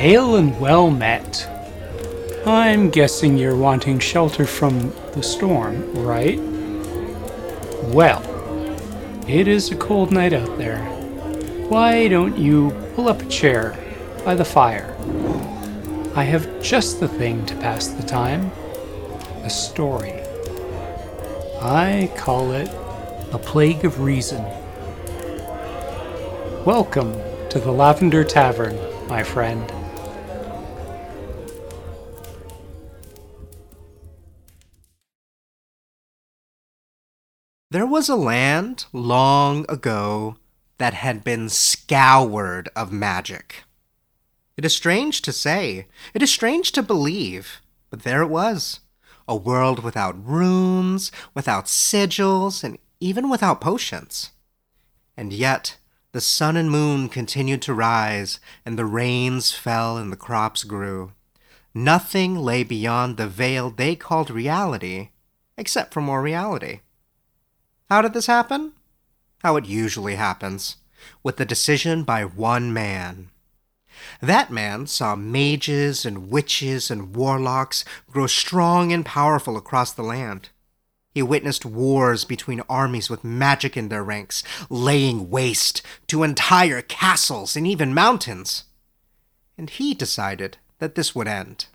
Hail and well met. I'm guessing you're wanting shelter from the storm, right? Well, it is a cold night out there. Why don't you pull up a chair by the fire? I have just the thing to pass the time a story. I call it A Plague of Reason. Welcome to the Lavender Tavern, my friend. There was a land long ago that had been scoured of magic. It is strange to say, it is strange to believe, but there it was. A world without runes, without sigils, and even without potions. And yet, the sun and moon continued to rise, and the rains fell and the crops grew. Nothing lay beyond the veil they called reality, except for more reality. How did this happen? How it usually happens with the decision by one man. That man saw mages and witches and warlocks grow strong and powerful across the land. He witnessed wars between armies with magic in their ranks, laying waste to entire castles and even mountains. And he decided that this would end.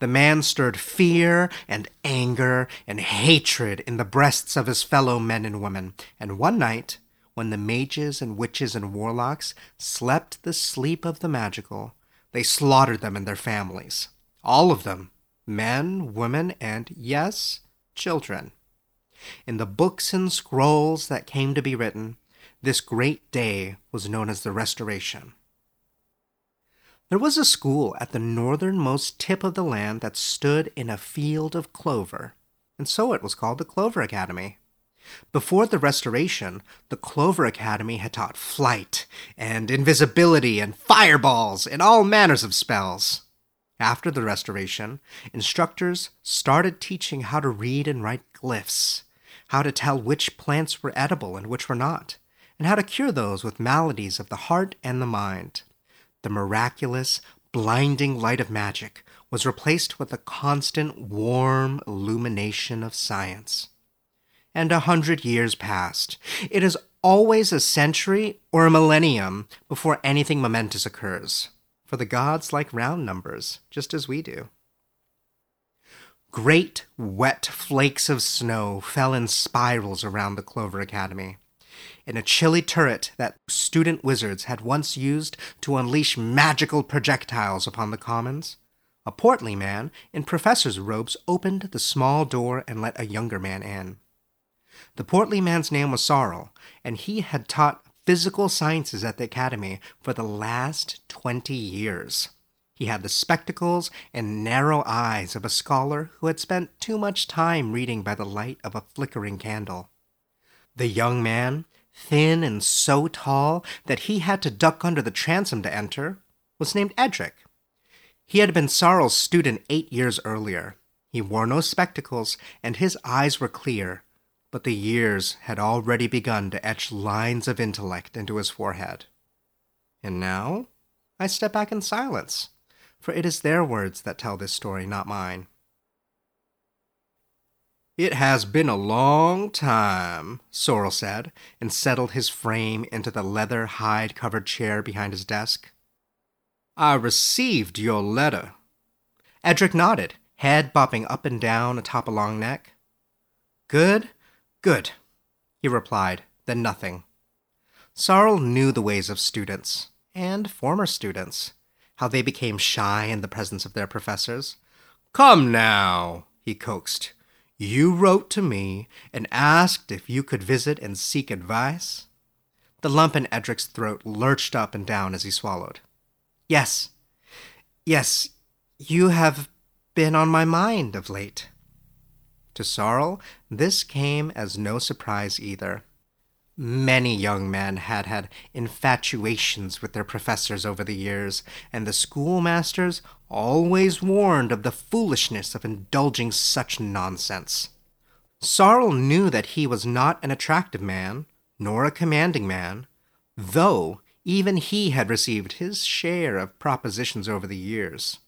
The man stirred fear and anger and hatred in the breasts of his fellow men and women. And one night, when the mages and witches and warlocks slept the sleep of the magical, they slaughtered them and their families. All of them men, women, and, yes, children. In the books and scrolls that came to be written, this great day was known as the Restoration. There was a school at the northernmost tip of the land that stood in a field of clover, and so it was called the Clover Academy. Before the Restoration, the Clover Academy had taught flight, and invisibility, and fireballs, and all manners of spells. After the Restoration, instructors started teaching how to read and write glyphs, how to tell which plants were edible and which were not, and how to cure those with maladies of the heart and the mind the miraculous, blinding light of magic was replaced with the constant, warm illumination of science. And a hundred years passed. It is always a century or a millennium before anything momentous occurs, for the gods like round numbers, just as we do. Great, wet flakes of snow fell in spirals around the Clover Academy in a chilly turret that student wizards had once used to unleash magical projectiles upon the commons. A portly man in professor's robes opened the small door and let a younger man in. The portly man's name was Sorrel, and he had taught physical sciences at the academy for the last twenty years. He had the spectacles and narrow eyes of a scholar who had spent too much time reading by the light of a flickering candle. The young man thin and so tall that he had to duck under the transom to enter, was named Edric. He had been Sorrel's student eight years earlier. He wore no spectacles, and his eyes were clear, but the years had already begun to etch lines of intellect into his forehead. And now I step back in silence, for it is their words that tell this story, not mine. It has been a long time, Sorrel said, and settled his frame into the leather hide covered chair behind his desk. I received your letter. Edric nodded, head bobbing up and down atop a long neck. Good, good, he replied, then nothing. Sorrel knew the ways of students, and former students, how they became shy in the presence of their professors. Come now, he coaxed. You wrote to me and asked if you could visit and seek advice? The lump in Edric's throat lurched up and down as he swallowed. Yes, yes, you have been on my mind of late. To Sorrel, this came as no surprise either. Many young men had had infatuations with their professors over the years, and the schoolmasters always warned of the foolishness of indulging such nonsense. Sorrel knew that he was not an attractive man, nor a commanding man, though Even he had received his share of propositions over the years.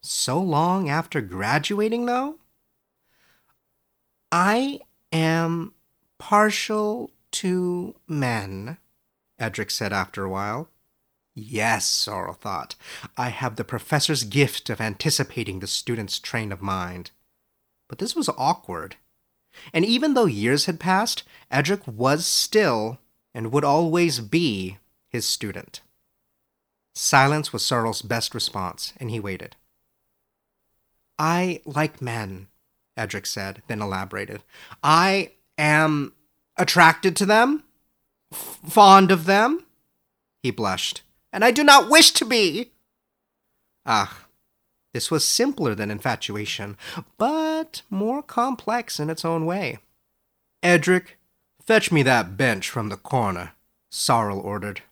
So long after graduating, though? I am partial to men, Edric said after a while. Yes, Sorrel thought. I have the professor's gift of anticipating the student's train of mind. But this was awkward. And even though years had passed, Edric was still, and would always be, his student. Silence was Sorrel's best response, and he waited. I like men, Edric said, then elaborated. I am attracted to them, f- fond of them. He blushed and I do not wish to be. Ah, this was simpler than infatuation, but more complex in its own way. Edric, fetch me that bench from the corner, Sorrel ordered.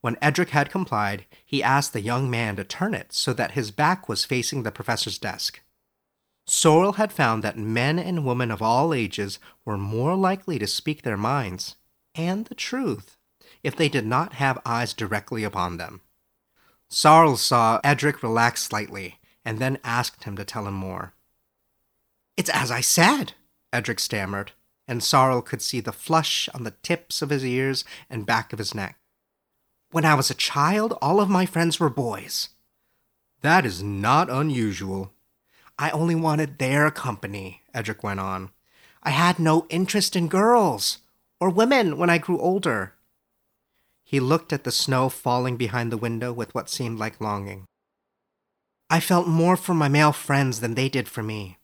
When Edric had complied, he asked the young man to turn it so that his back was facing the professor's desk. Sorrel had found that men and women of all ages were more likely to speak their minds and the truth if they did not have eyes directly upon them. Sorrel saw Edric relax slightly, and then asked him to tell him more. It's as I said, Edric stammered, and Sorrel could see the flush on the tips of his ears and back of his neck. When I was a child, all of my friends were boys. That is not unusual. I only wanted their company, Edric went on. I had no interest in girls or women when I grew older. He looked at the snow falling behind the window with what seemed like longing. I felt more for my male friends than they did for me.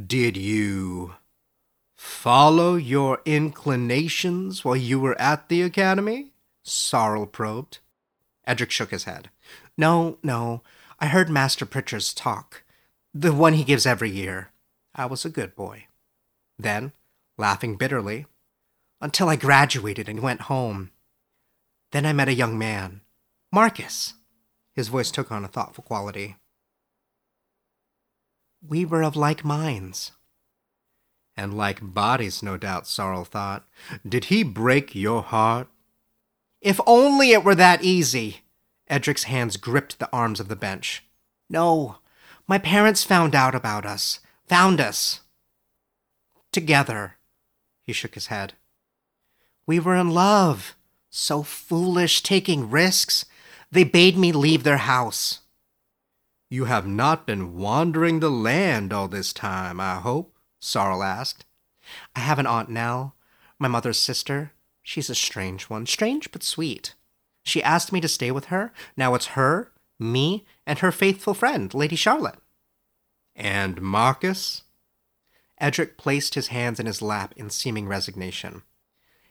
Did you follow your inclinations while you were at the academy? Sorrel probed. Edric shook his head. No, no. I heard Master Pritchard's talk, the one he gives every year. I was a good boy. Then, laughing bitterly, until I graduated and went home. Then I met a young man, Marcus. His voice took on a thoughtful quality. We were of like minds. And like bodies, no doubt, Sorrel thought. Did he break your heart? If only it were that easy! Edric's hands gripped the arms of the bench. No, my parents found out about us, found us. Together. He shook his head. We were in love. So foolish, taking risks. They bade me leave their house. You have not been wandering the land all this time, I hope? Sorrel asked. I have an Aunt Nell, my mother's sister. She's a strange one, strange but sweet. She asked me to stay with her. Now it's her, me, and her faithful friend, Lady Charlotte. And Marcus? Edric placed his hands in his lap in seeming resignation.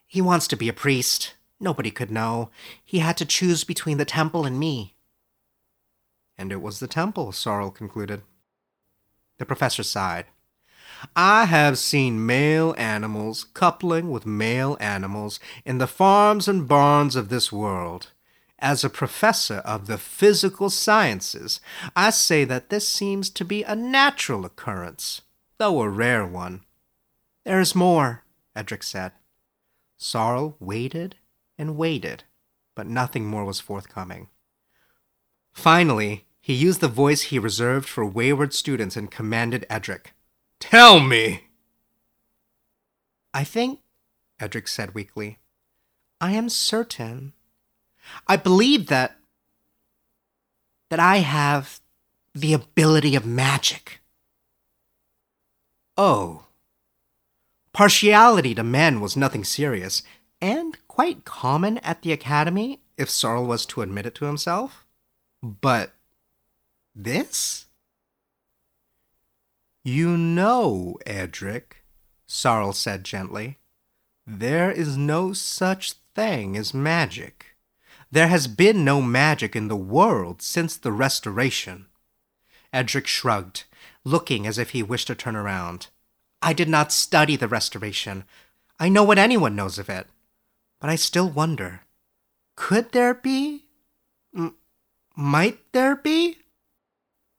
He wants to be a priest. Nobody could know. He had to choose between the temple and me. And it was the temple, Sorrel concluded. The professor sighed. I have seen male animals coupling with male animals in the farms and barns of this world. As a professor of the physical sciences, I say that this seems to be a natural occurrence, though a rare one. There is more, Edric said. Sorrel waited and waited, but nothing more was forthcoming. Finally, he used the voice he reserved for wayward students and commanded Edric. Tell me! I think, Edric said weakly, I am certain. I believe that. that I have the ability of magic. Oh, Partiality to men was nothing serious, and quite common at the academy, if Sorrel was to admit it to himself. But this? You know, Edric, Sorrel said gently, there is no such thing as magic. There has been no magic in the world since the Restoration. Edric shrugged, looking as if he wished to turn around. I did not study the Restoration. I know what anyone knows of it. But I still wonder could there be? M- might there be?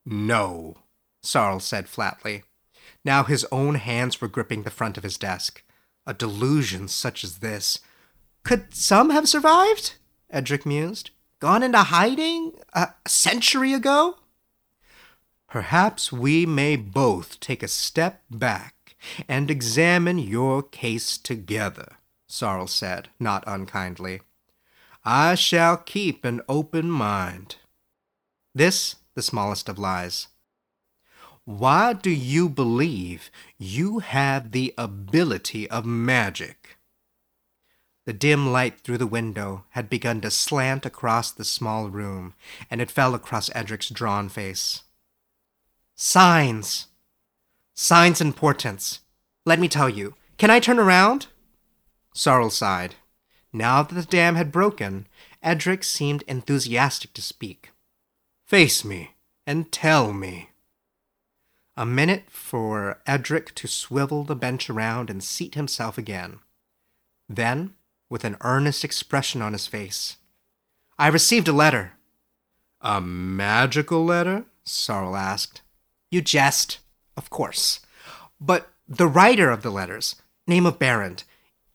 No, Sorrel said flatly. Now his own hands were gripping the front of his desk. A delusion such as this. Could some have survived? Edric mused. Gone into hiding a century ago? Perhaps we may both take a step back and examine your case together, Sorrel said, not unkindly. I shall keep an open mind. This, the smallest of lies. Why do you believe you have the ability of magic? The dim light through the window had begun to slant across the small room, and it fell across Edric's drawn face. Signs! Signs and portents. Let me tell you. Can I turn around? Sorrel sighed. Now that the dam had broken, Edric seemed enthusiastic to speak. Face me and tell me. A minute for Edric to swivel the bench around and seat himself again. Then, with an earnest expression on his face, I received a letter. A magical letter? Sorrel asked. You jest, of course. But the writer of the letters, name of Berend,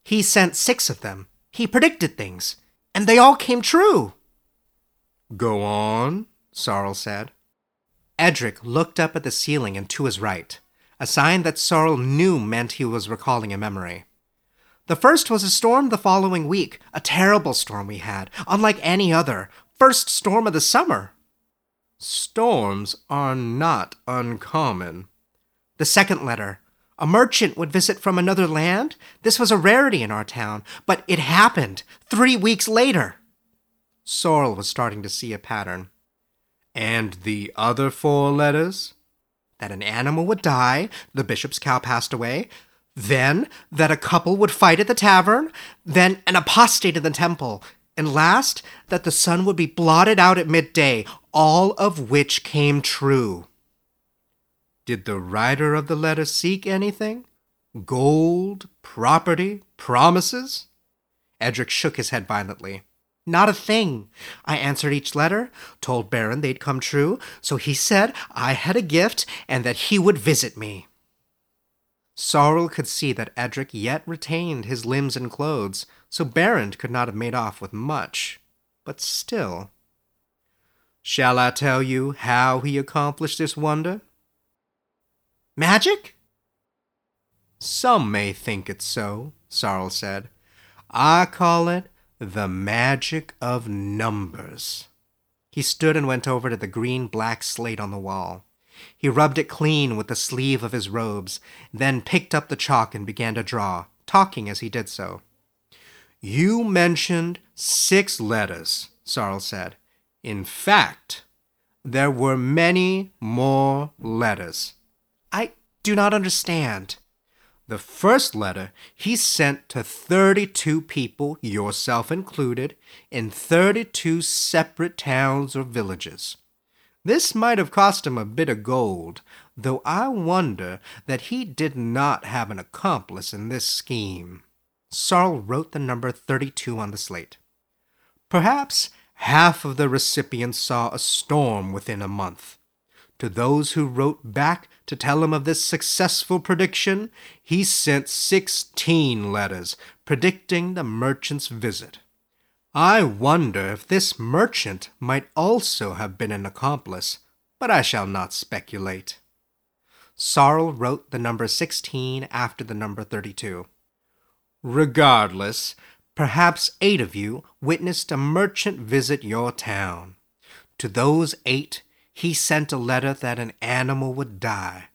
he sent six of them. He predicted things, and they all came true. Go on, Sorrel said. Edric looked up at the ceiling and to his right, a sign that Sorrel knew meant he was recalling a memory. The first was a storm the following week, a terrible storm we had, unlike any other, first storm of the summer. Storms are not uncommon. The second letter. A merchant would visit from another land? This was a rarity in our town, but it happened three weeks later. Sorrel was starting to see a pattern. And the other four letters? That an animal would die, the bishop's cow passed away, then that a couple would fight at the tavern, then an apostate in the temple, and last that the sun would be blotted out at midday, all of which came true. Did the writer of the letter seek anything? Gold, property, promises? Edric shook his head violently. Not a thing. I answered each letter, told Berend they'd come true, so he said I had a gift and that he would visit me. Sorrel could see that Edric yet retained his limbs and clothes, so Berend could not have made off with much. But still. Shall I tell you how he accomplished this wonder? Magic? Some may think it so, Sorrel said. I call it the magic of numbers. He stood and went over to the green black slate on the wall. He rubbed it clean with the sleeve of his robes, then picked up the chalk and began to draw, talking as he did so. You mentioned six letters, Sorrel said. In fact, there were many more letters. I do not understand. The first letter he sent to 32 people, yourself included, in 32 separate towns or villages. This might have cost him a bit of gold, though I wonder that he did not have an accomplice in this scheme. Sorrel wrote the number 32 on the slate. Perhaps half of the recipients saw a storm within a month. To those who wrote back to tell him of this successful prediction, he sent sixteen letters predicting the merchant's visit. I wonder if this merchant might also have been an accomplice, but I shall not speculate. Sorrel wrote the number 16 after the number 32. Regardless, perhaps eight of you witnessed a merchant visit your town. To those eight, he sent a letter that an animal would die.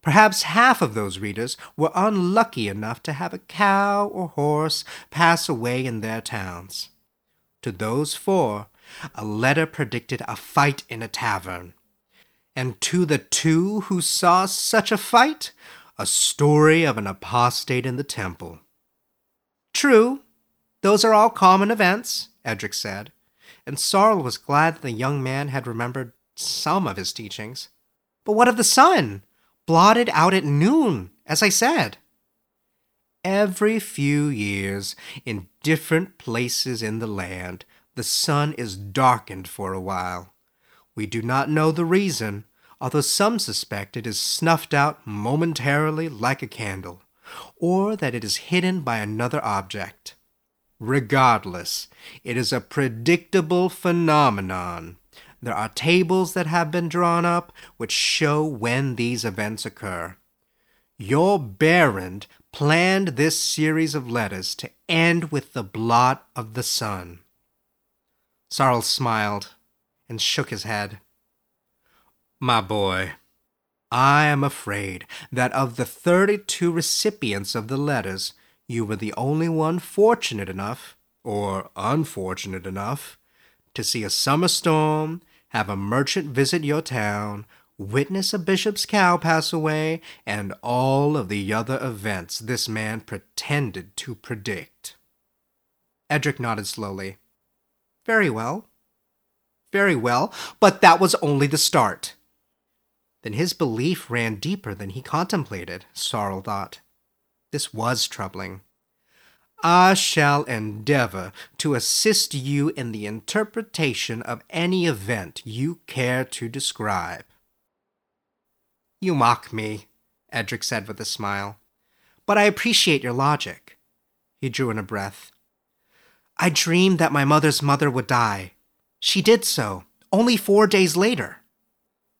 Perhaps half of those readers were unlucky enough to have a cow or horse pass away in their towns. To those four, a letter predicted a fight in a tavern. And to the two who saw such a fight, a story of an apostate in the temple. True, those are all common events, Edric said, and Sorrel was glad that the young man had remembered some of his teachings. But what of the sun? Blotted out at noon, as I said. Every few years, in different places in the land, the sun is darkened for a while. We do not know the reason, although some suspect it is snuffed out momentarily like a candle, or that it is hidden by another object. Regardless, it is a predictable phenomenon. There are tables that have been drawn up which show when these events occur. Your Berend planned this series of letters to end with the blot of the sun. Sorrel smiled and shook his head. My boy, I am afraid that of the 32 recipients of the letters, you were the only one fortunate enough, or unfortunate enough, to see a summer storm, have a merchant visit your town, witness a bishop's cow pass away, and all of the other events this man pretended to predict. Edric nodded slowly. Very well. Very well, but that was only the start. Then his belief ran deeper than he contemplated, Sorrel thought. This was troubling. I shall endeavor to assist you in the interpretation of any event you care to describe. You mock me, Edric said with a smile, but I appreciate your logic. He drew in a breath. I dreamed that my mother's mother would die. She did so, only four days later.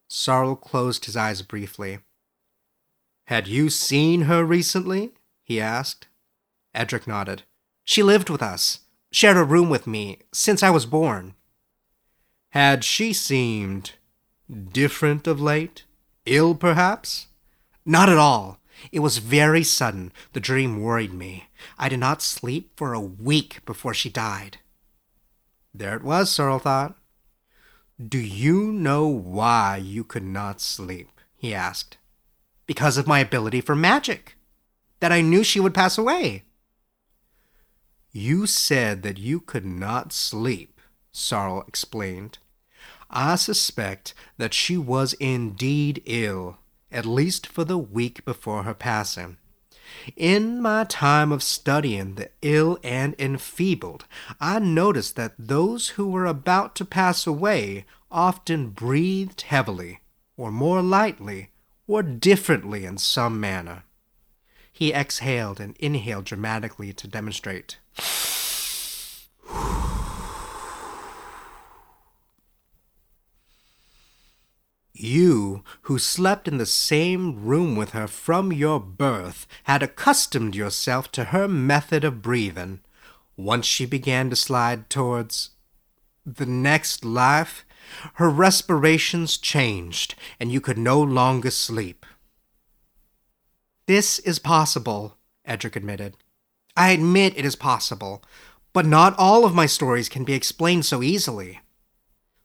Sorrel closed his eyes briefly. Had you seen her recently? he asked. Edric nodded. She lived with us, shared a room with me since I was born. Had she seemed different of late? Ill, perhaps? Not at all. It was very sudden. The dream worried me. I did not sleep for a week before she died. There it was, Sorrel thought. Do you know why you could not sleep? he asked. Because of my ability for magic. That I knew she would pass away. You said that you could not sleep, Sorrel explained. I suspect that she was indeed ill, at least for the week before her passing. In my time of studying the ill and enfeebled, I noticed that those who were about to pass away often breathed heavily, or more lightly, or differently in some manner. He exhaled and inhaled dramatically to demonstrate. You, who slept in the same room with her from your birth, had accustomed yourself to her method of breathing. Once she began to slide towards the next life, her respirations changed, and you could no longer sleep. This is possible, Edric admitted. I admit it is possible, but not all of my stories can be explained so easily.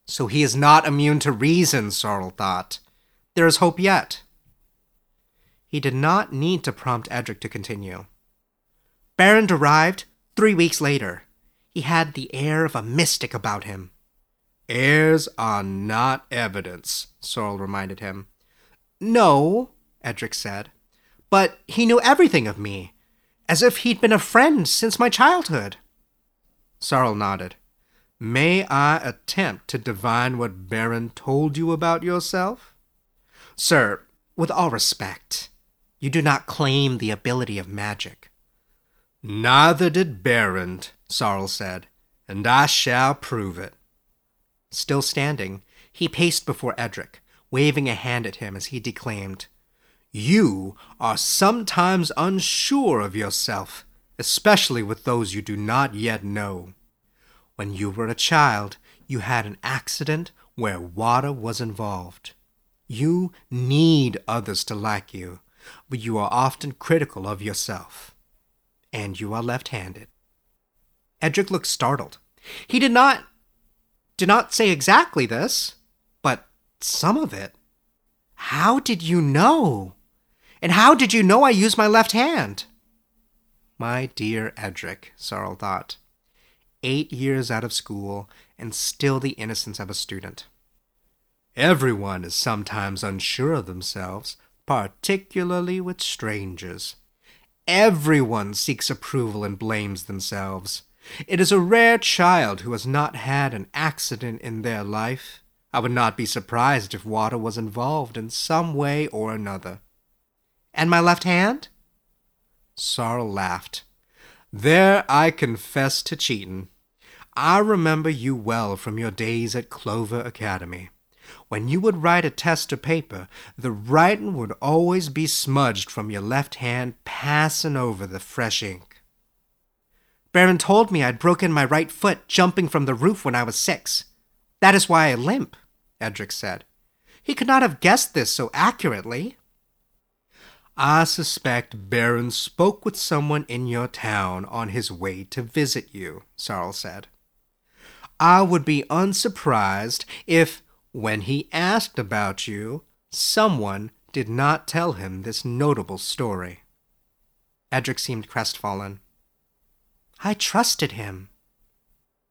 So he is not immune to reason, Sorrel thought. There is hope yet. He did not need to prompt Edric to continue. Baron arrived three weeks later. He had the air of a mystic about him. Airs are not evidence, Sorrel reminded him. No, Edric said, but he knew everything of me, as if he'd been a friend since my childhood. Sorrel nodded. May I attempt to divine what Berend told you about yourself? Sir, with all respect, you do not claim the ability of magic. Neither did Berend, Sorrel said, and I shall prove it. Still standing, he paced before Edric, waving a hand at him as he declaimed, You are sometimes unsure of yourself, especially with those you do not yet know. When you were a child, you had an accident where water was involved. You need others to like you, but you are often critical of yourself. And you are left handed. Edric looked startled. He did not did not say exactly this, but some of it. How did you know? And how did you know I use my left hand? My dear Edric, Sorrel thought eight years out of school, and still the innocence of a student. Everyone is sometimes unsure of themselves, particularly with strangers. Everyone seeks approval and blames themselves. It is a rare child who has not had an accident in their life. I would not be surprised if water was involved in some way or another. And my left hand? Sorrel laughed. There I confess to cheating. I remember you well from your days at Clover Academy. When you would write a test or paper, the writing would always be smudged from your left hand passing over the fresh ink. Baron told me I'd broken my right foot jumping from the roof when I was six. That is why I limp, Edric said. He could not have guessed this so accurately. I suspect Baron spoke with someone in your town on his way to visit you, Sorrel said. I would be unsurprised if, when he asked about you, someone did not tell him this notable story. Edric seemed crestfallen. I trusted him.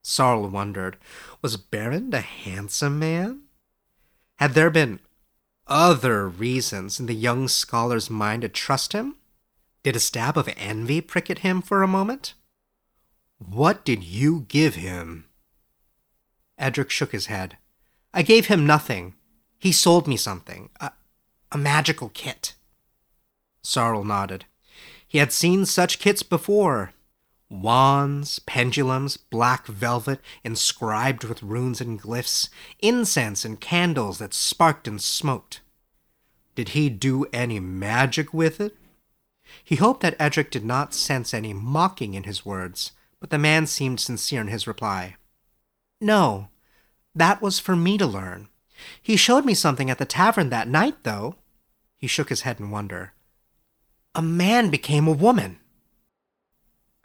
Sorrel wondered, was Baron a handsome man? Had there been other reasons in the young scholar's mind to trust him? Did a stab of envy prick at him for a moment? What did you give him? Edric shook his head. I gave him nothing. He sold me something. A, a magical kit. Sorrel nodded. He had seen such kits before. Wands, pendulums, black velvet inscribed with runes and glyphs, incense and candles that sparked and smoked. Did he do any magic with it? He hoped that Edric did not sense any mocking in his words, but the man seemed sincere in his reply. No, that was for me to learn. He showed me something at the tavern that night, though. He shook his head in wonder. A man became a woman.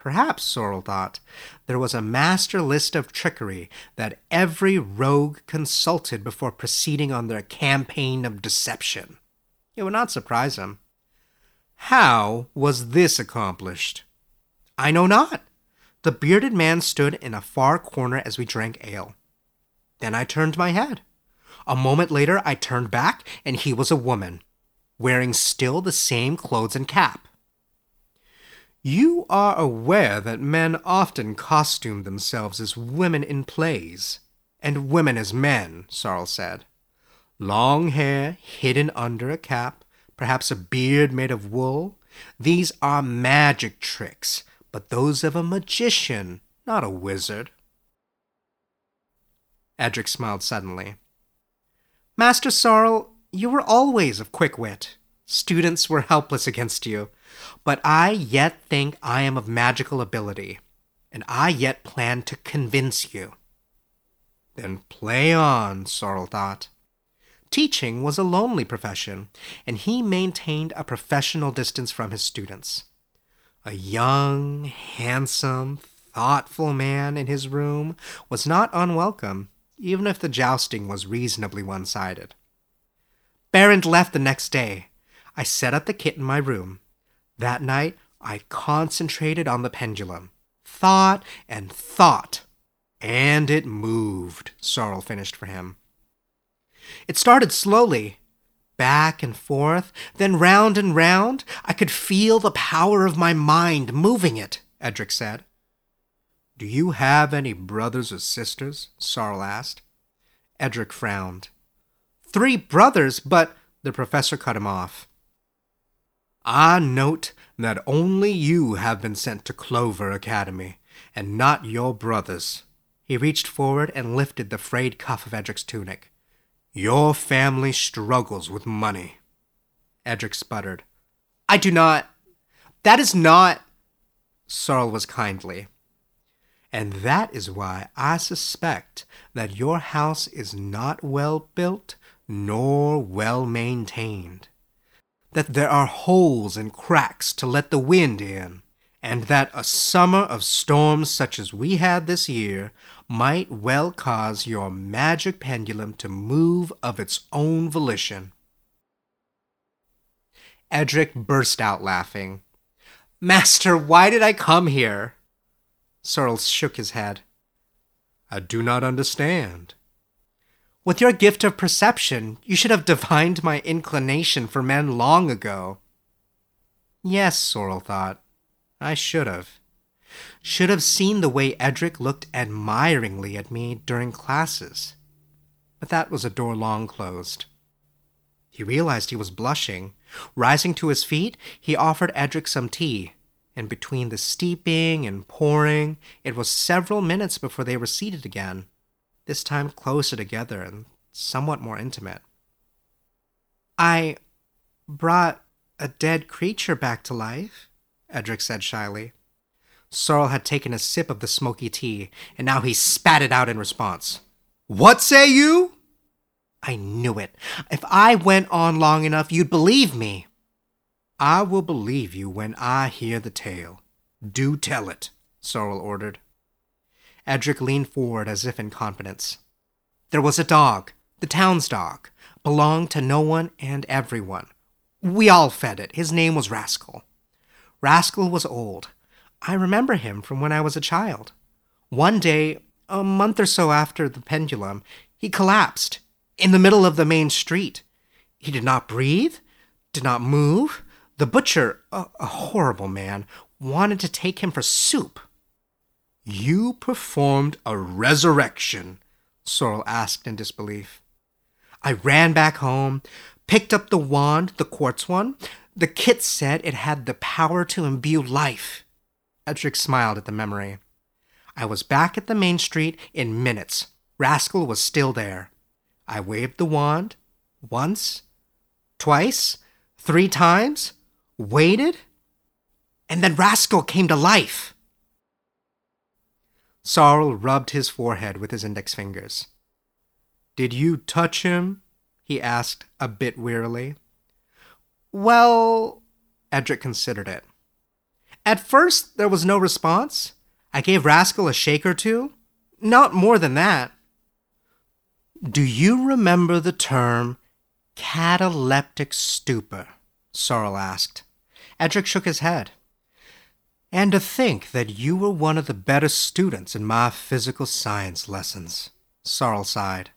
Perhaps, Sorrel thought, there was a master list of trickery that every rogue consulted before proceeding on their campaign of deception. It would not surprise him. How was this accomplished? I know not. The bearded man stood in a far corner as we drank ale. Then I turned my head. A moment later, I turned back, and he was a woman, wearing still the same clothes and cap. You are aware that men often costume themselves as women in plays, and women as men, Sorrel said. Long hair hidden under a cap, perhaps a beard made of wool. These are magic tricks, but those of a magician, not a wizard. Edric smiled suddenly. Master Sorrel, you were always of quick wit. Students were helpless against you. But I yet think I am of magical ability, and I yet plan to convince you. Then play on, Sorrel thought. Teaching was a lonely profession, and he maintained a professional distance from his students. A young, handsome, thoughtful man in his room was not unwelcome even if the jousting was reasonably one sided. Baron left the next day. I set up the kit in my room. That night, I concentrated on the pendulum. Thought and thought. And it moved, Sorrel finished for him. It started slowly, back and forth, then round and round. I could feel the power of my mind moving it, Edric said. Do you have any brothers or sisters? Sorrel asked. Edric frowned. Three brothers, but the professor cut him off. I note that only you have been sent to Clover Academy, and not your brothers. He reached forward and lifted the frayed cuff of Edric's tunic. Your family struggles with money. Edric sputtered. I do not. That is not. Sorrel was kindly. And that is why I suspect that your house is not well built nor well maintained. That there are holes and cracks to let the wind in, and that a summer of storms such as we had this year might well cause your magic pendulum to move of its own volition. Edric burst out laughing. Master, why did I come here? Sorrel shook his head. I do not understand. With your gift of perception, you should have divined my inclination for men long ago. Yes, Sorrel thought. I should have. Should have seen the way Edric looked admiringly at me during classes. But that was a door long closed. He realized he was blushing. Rising to his feet, he offered Edric some tea. and between the steeping and pouring, it was several minutes before they were seated again, this time closer together and somewhat more intimate. I brought a dead creature back to life, Edric said shyly. Sorrel had taken a sip of the smoky tea, and now he spat it out in response. What say you? I knew it. If I went on long enough, you'd believe me. I will believe you when I hear the tale. Do tell it, Sorrel ordered. Edric leaned forward as if in confidence. There was a dog, the town's dog, belonged to no one and everyone. We all fed it. His name was Rascal. Rascal was old, I remember him from when I was a child. One day, a month or so after the pendulum, he collapsed in the middle of the main street. He did not breathe, did not move. The butcher, a, a horrible man, wanted to take him for soup. You performed a resurrection, Sorrel asked in disbelief. I ran back home, picked up the wand, the quartz one. The kit said it had the power to imbue life. Edric smiled at the memory. I was back at the main street in minutes. Rascal was still there. I waved the wand once, twice, three times, waited, and then Rascal came to life. Sorrel rubbed his forehead with his index fingers. Did you touch him? he asked a bit wearily. Well, Edric considered it. At first, there was no response. I gave Rascal a shake or two. Not more than that. Do you remember the term cataleptic stupor? Sorrel asked. Edric shook his head. And to think that you were one of the better students in my physical science lessons, Sorrel sighed.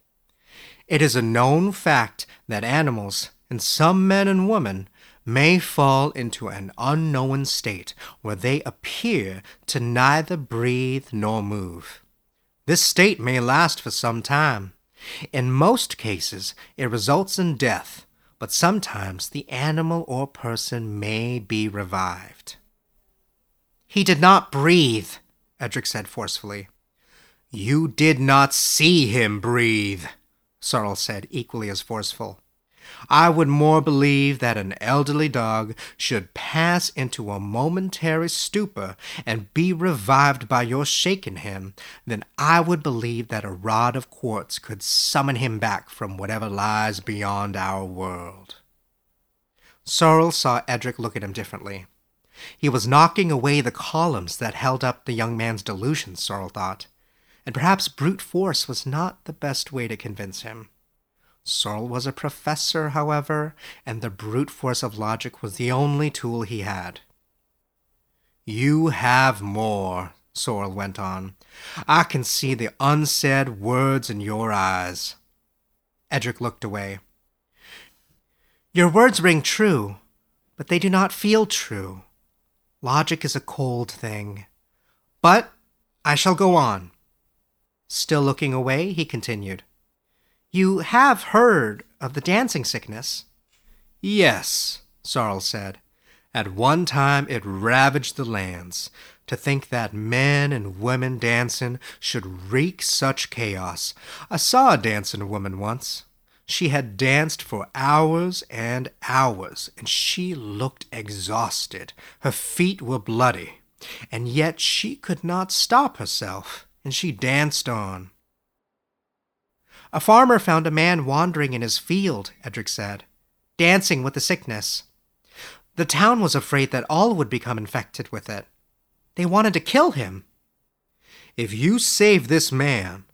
It is a known fact that animals, and some men and women, may fall into an unknown state where they appear to neither breathe nor move. This state may last for some time. In most cases, it results in death, but sometimes the animal or person may be revived. He did not breathe, Edric said forcefully. You did not see him breathe, Sorrel said, equally as forceful. I would more believe that an elderly dog should pass into a momentary stupor and be revived by your shaking him than I would believe that a rod of quartz could summon him back from whatever lies beyond our world. Sorrel saw Edric look at him differently. He was knocking away the columns that held up the young man's delusions, Sorrel thought, and perhaps brute force was not the best way to convince him. Sorrel was a professor, however, and the brute force of logic was the only tool he had. You have more, Sorrel went on. I can see the unsaid words in your eyes. Edric looked away. Your words ring true, but they do not feel true. Logic is a cold thing. But I shall go on. Still looking away, he continued. You have heard of the dancing sickness? Yes, Sorrel said. At one time it ravaged the lands. To think that men and women dancing should wreak such chaos. I saw a dancing woman once. She had danced for hours and hours, and she looked exhausted. Her feet were bloody, and yet she could not stop herself, and she danced on. A farmer found a man wandering in his field, Edric said, dancing with the sickness. The town was afraid that all would become infected with it. They wanted to kill him. If you save this man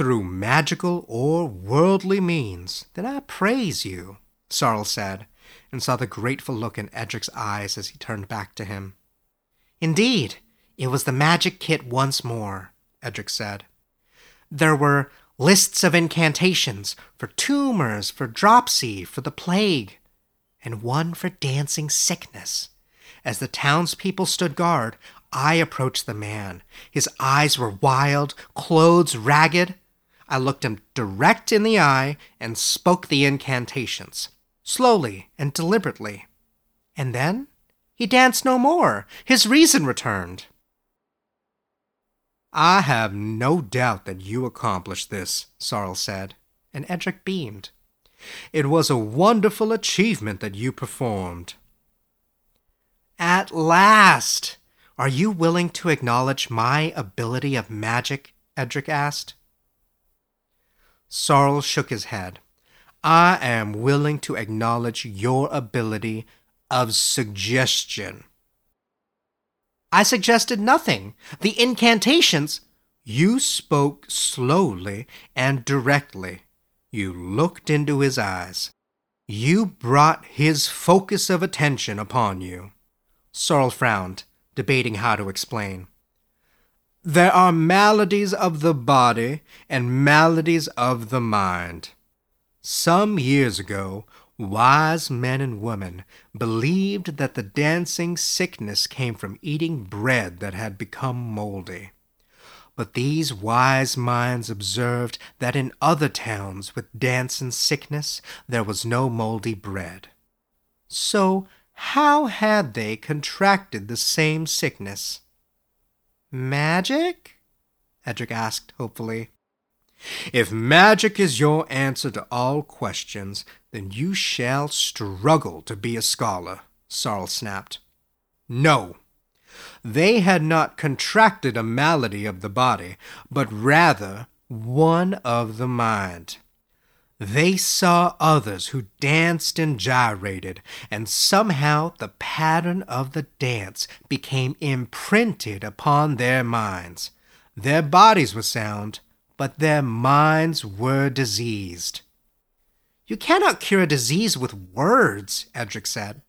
through magical or worldly means, then I praise you, Sorrel said, and saw the grateful look in Edric's eyes as he turned back to him. Indeed, it was the magic kit once more, Edric said. There were lists of incantations for tumors, for dropsy, for the plague, and one for dancing sickness. As the townspeople stood guard, I approached the man. His eyes were wild, clothes ragged. I looked him direct in the eye and spoke the incantations, slowly and deliberately. And then He danced no more. His reason returned. I have no doubt that you accomplished this, Sorrel said, and Edric beamed. It was a wonderful achievement that you performed. At last! Are you willing to acknowledge my ability of magic? Edric asked. Sorrel shook his head. I am willing to acknowledge your ability of suggestion. I suggested nothing. The incantations. You spoke slowly and directly. You looked into his eyes. You brought his focus of attention upon you. Sorrel frowned, debating how to explain. There are maladies of the body and maladies of the mind. Some years ago, wise men and women believed that the dancing sickness came from eating bread that had become moldy. But these wise minds observed that in other towns with dancing sickness there was no moldy bread. So, how had they contracted the same sickness? Magic? Edric asked hopefully. If magic is your answer to all questions, then you shall struggle to be a scholar, Sorrel snapped. No. They had not contracted a malady of the body, but rather one of the mind. They saw others who danced and gyrated, and somehow the pattern of the dance became imprinted upon their minds. Their bodies were sound, but their minds were diseased. You cannot cure a disease with words, Edric said.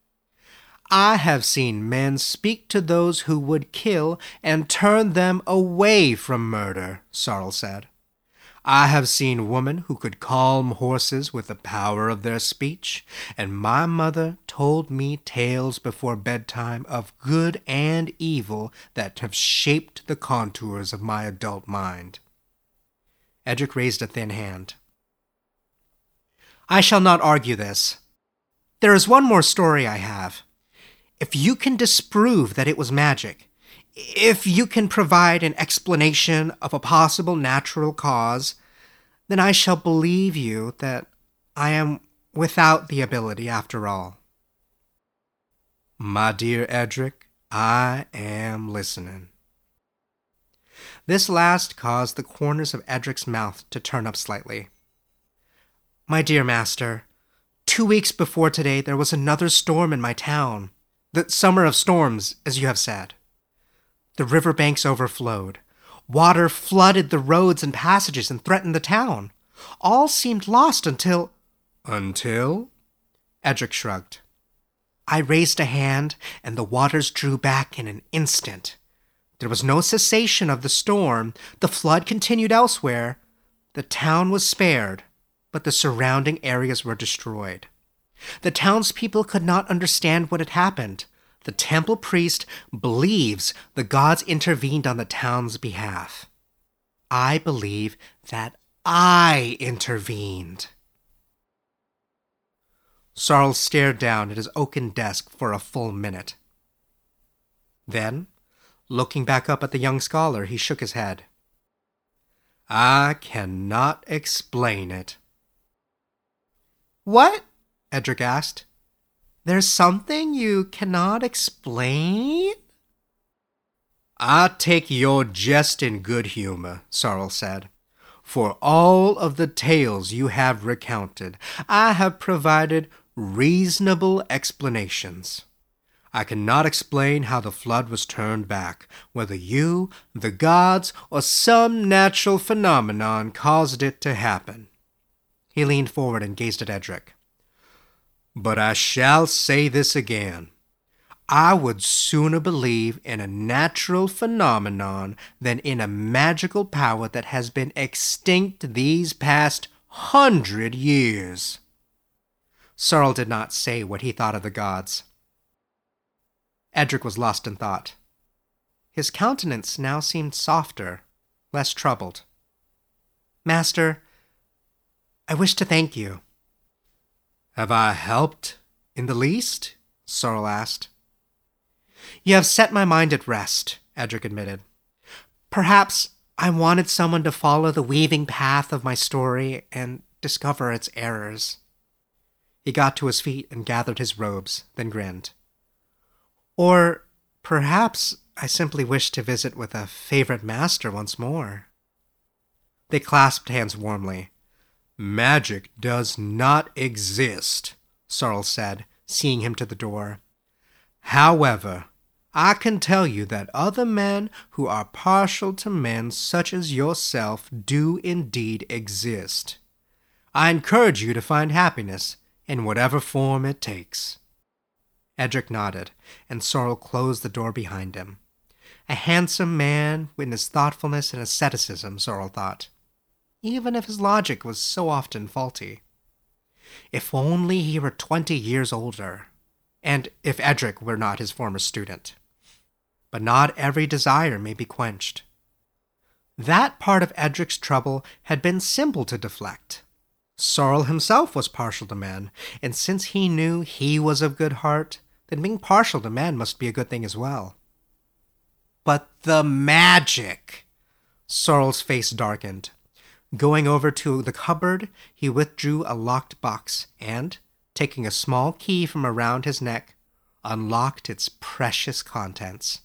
I have seen men speak to those who would kill and turn them away from murder, Sorrel said. I have seen women who could calm horses with the power of their speech, and my mother told me tales before bedtime of good and evil that have shaped the contours of my adult mind. Edric raised a thin hand. I shall not argue this. There is one more story I have. If you can disprove that it was magic, if you can provide an explanation of a possible natural cause, then I shall believe you that I am without the ability after all. My dear Edric, I am listening. This last caused the corners of Edric's mouth to turn up slightly. My dear master, two weeks before today there was another storm in my town. The summer of storms, as you have said. The river banks overflowed. Water flooded the roads and passages and threatened the town. All seemed lost until. Until? Edric shrugged. I raised a hand, and the waters drew back in an instant. There was no cessation of the storm. The flood continued elsewhere. The town was spared, but the surrounding areas were destroyed. The townspeople could not understand what had happened. The temple priest believes the gods intervened on the town's behalf. I believe that I intervened. Sorrel stared down at his oaken desk for a full minute. Then, looking back up at the young scholar, he shook his head. I cannot explain it. What? Edric asked. There's something you cannot explain? I take your jest in good humor, Sorrel said. For all of the tales you have recounted, I have provided reasonable explanations. I cannot explain how the flood was turned back, whether you, the gods, or some natural phenomenon caused it to happen. He leaned forward and gazed at Edric. But I shall say this again. I would sooner believe in a natural phenomenon than in a magical power that has been extinct these past hundred years. Sorrel did not say what he thought of the gods. Edric was lost in thought. His countenance now seemed softer, less troubled. Master, I wish to thank you. Have I helped in the least? Sorrel asked. You have set my mind at rest, Edric admitted. Perhaps I wanted someone to follow the weaving path of my story and discover its errors. He got to his feet and gathered his robes, then grinned. Or perhaps I simply wished to visit with a favorite master once more. They clasped hands warmly. Magic does not exist, Sorrel said, seeing him to the door. However, I can tell you that other men who are partial to men such as yourself do indeed exist. I encourage you to find happiness in whatever form it takes. Edric nodded, and Sorrel closed the door behind him. A handsome man in his thoughtfulness and asceticism, Sorrel thought, even if his logic was so often faulty. If only he were twenty years older, and if Edric were not his former student. But not every desire may be quenched. That part of Edric's trouble had been simple to deflect. Sorrel himself was partial to men, and since he knew he was of good heart, then being partial to men must be a good thing as well. But the magic! Sorrel's face darkened. Going over to the cupboard, he withdrew a locked box and, taking a small key from around his neck, unlocked its precious contents.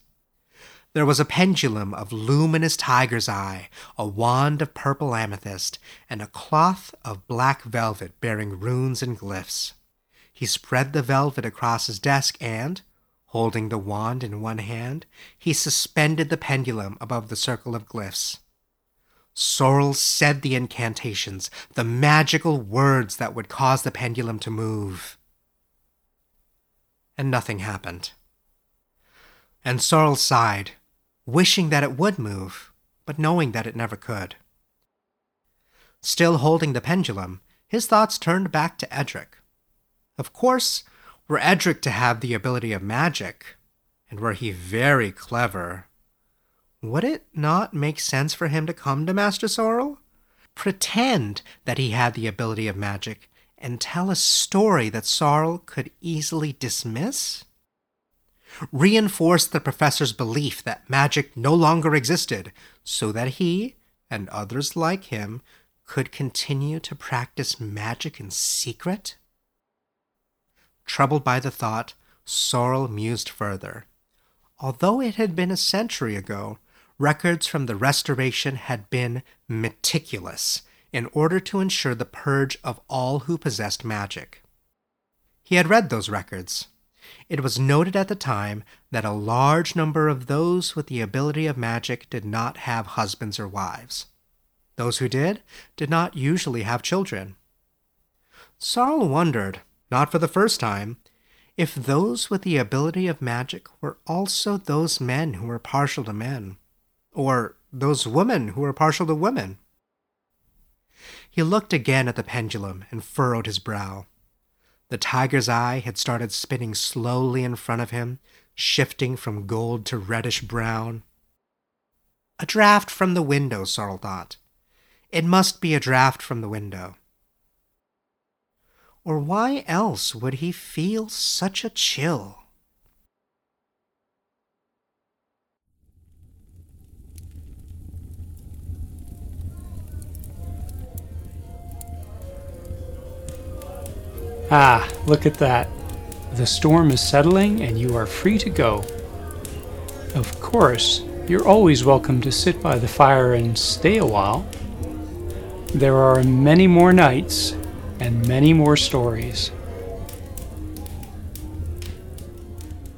There was a pendulum of luminous tiger's eye, a wand of purple amethyst, and a cloth of black velvet bearing runes and glyphs. He spread the velvet across his desk and, holding the wand in one hand, he suspended the pendulum above the circle of glyphs. Sorrel said the incantations, the magical words that would cause the pendulum to move. And nothing happened. And Sorrel sighed, wishing that it would move, but knowing that it never could. Still holding the pendulum, his thoughts turned back to Edric. Of course, were Edric to have the ability of magic, and were he very clever, would it not make sense for him to come to Master Sorrel? Pretend that he had the ability of magic and tell a story that Sorrel could easily dismiss? Reinforce the professor's belief that magic no longer existed so that he and others like him could continue to practice magic in secret? Troubled by the thought, Sorrel mused further. Although it had been a century ago, records from the Restoration had been meticulous in order to ensure the purge of all who possessed magic. He had read those records it was noted at the time that a large number of those with the ability of magic did not have husbands or wives. Those who did did not usually have children. Sorrel wondered, not for the first time, if those with the ability of magic were also those men who were partial to men, or those women who are partial to women. He looked again at the pendulum and furrowed his brow. The tiger's eye had started spinning slowly in front of him, shifting from gold to reddish brown. A draft from the window, Sorrel thought. It must be a draft from the window. Or why else would he feel such a chill? Ah, look at that. The storm is settling and you are free to go. Of course, you're always welcome to sit by the fire and stay a while. There are many more nights and many more stories.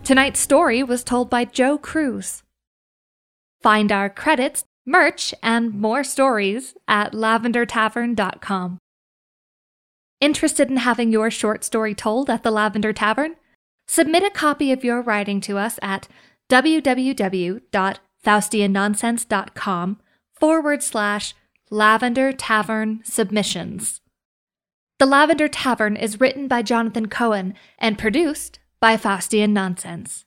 Tonight's story was told by Joe Cruz. Find our credits, merch, and more stories at lavendertavern.com. Interested in having your short story told at the Lavender Tavern? Submit a copy of your writing to us at www.faustiannonsense.com forward slash Lavender Tavern Submissions. The Lavender Tavern is written by Jonathan Cohen and produced by Faustian Nonsense.